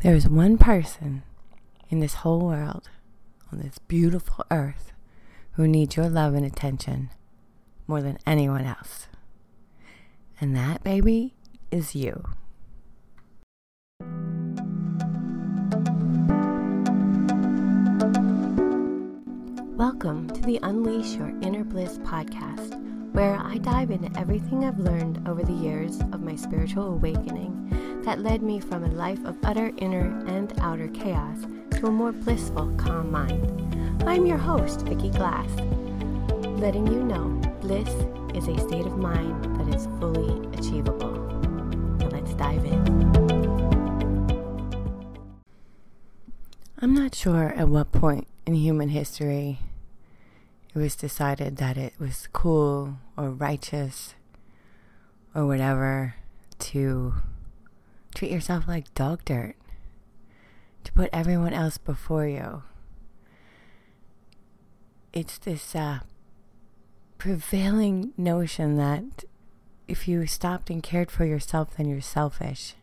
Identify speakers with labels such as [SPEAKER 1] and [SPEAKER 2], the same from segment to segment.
[SPEAKER 1] There is one person in this whole world, on this beautiful earth, who needs your love and attention more than anyone else. And that, baby, is you. Welcome to the Unleash Your Inner Bliss podcast, where I dive into everything I've learned over the years of my spiritual awakening that led me from a life of utter inner and outer chaos to a more blissful, calm mind. I'm your host, Vicki Glass, letting you know bliss is a state of mind that is fully achievable. Now let's dive in. I'm not sure at what point in human history it was decided that it was cool or righteous or whatever to treat yourself like dog dirt to put everyone else before you. It's this uh, prevailing notion that if you stopped and cared for yourself, then you're selfish.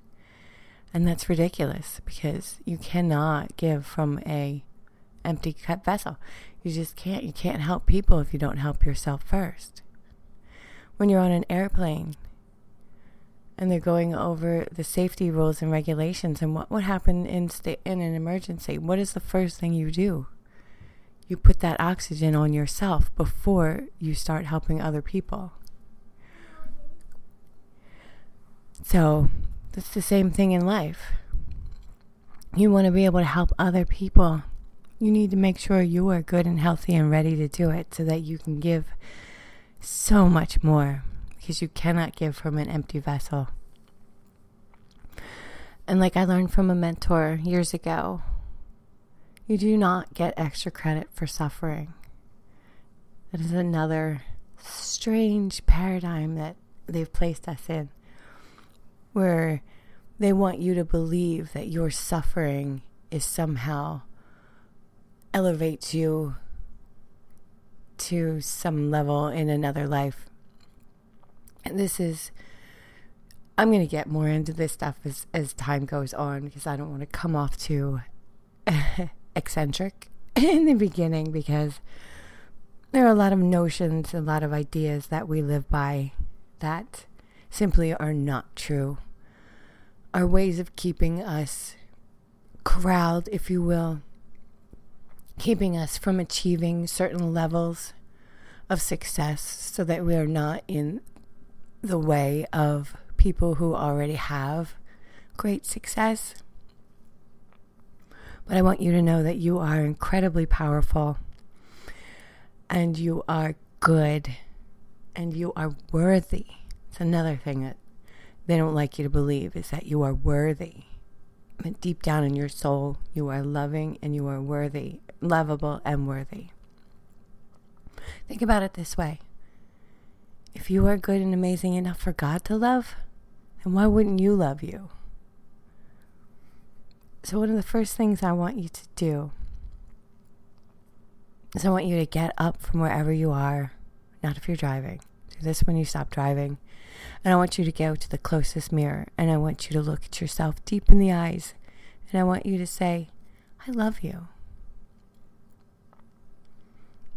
[SPEAKER 1] And that's ridiculous because you cannot give from a empty cup vessel. You just can't. You can't help people if you don't help yourself first. When you're on an airplane, and they're going over the safety rules and regulations and what would happen in sta- in an emergency. What is the first thing you do? You put that oxygen on yourself before you start helping other people. So, it's the same thing in life. You want to be able to help other people. You need to make sure you are good and healthy and ready to do it so that you can give so much more because you cannot give from an empty vessel. And like I learned from a mentor years ago, you do not get extra credit for suffering. That is another strange paradigm that they've placed us in, where they want you to believe that your suffering is somehow elevates you to some level in another life and this is, I'm going to get more into this stuff as, as time goes on because I don't want to come off too eccentric in the beginning because there are a lot of notions, a lot of ideas that we live by that simply are not true. Are ways of keeping us corralled, if you will, keeping us from achieving certain levels of success so that we are not in the way of people who already have great success. But I want you to know that you are incredibly powerful and you are good and you are worthy. It's another thing that they don't like you to believe is that you are worthy. But deep down in your soul, you are loving and you are worthy, lovable and worthy. Think about it this way if you are good and amazing enough for God to love, then why wouldn't you love you? So, one of the first things I want you to do is I want you to get up from wherever you are, not if you're driving. Do this when you stop driving. And I want you to go to the closest mirror and I want you to look at yourself deep in the eyes and I want you to say, I love you.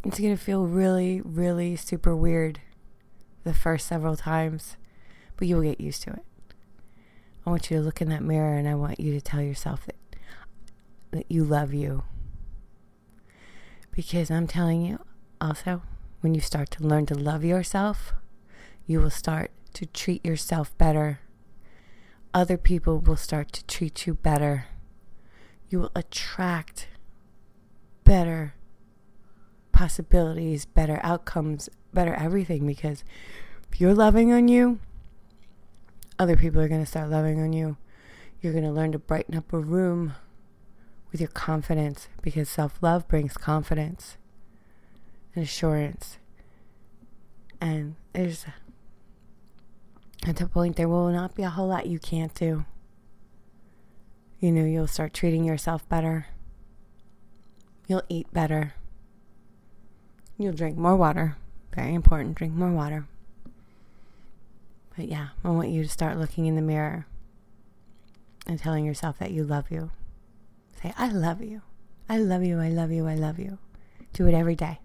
[SPEAKER 1] It's going to feel really, really super weird the first several times, but you'll get used to it. I want you to look in that mirror and I want you to tell yourself that that you love you. Because I'm telling you also, when you start to learn to love yourself, you will start to treat yourself better. Other people will start to treat you better. You will attract better possibilities, better outcomes, better everything because if you're loving on you, other people are going to start loving on you. You're going to learn to brighten up a room with your confidence because self love brings confidence and assurance. And there's at that point, there will not be a whole lot you can't do. You know, you'll start treating yourself better. You'll eat better. You'll drink more water. Very important. Drink more water. But yeah, I want you to start looking in the mirror and telling yourself that you love you. Say, I love you. I love you. I love you. I love you. Do it every day.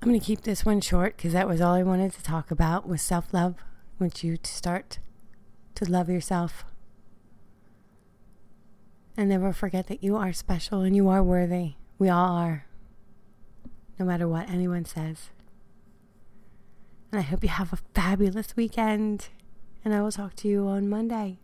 [SPEAKER 1] I'm going to keep this one short because that was all I wanted to talk about was self-love. I want you to start to love yourself. And never forget that you are special and you are worthy. We all are. No matter what anyone says. And I hope you have a fabulous weekend. And I will talk to you on Monday.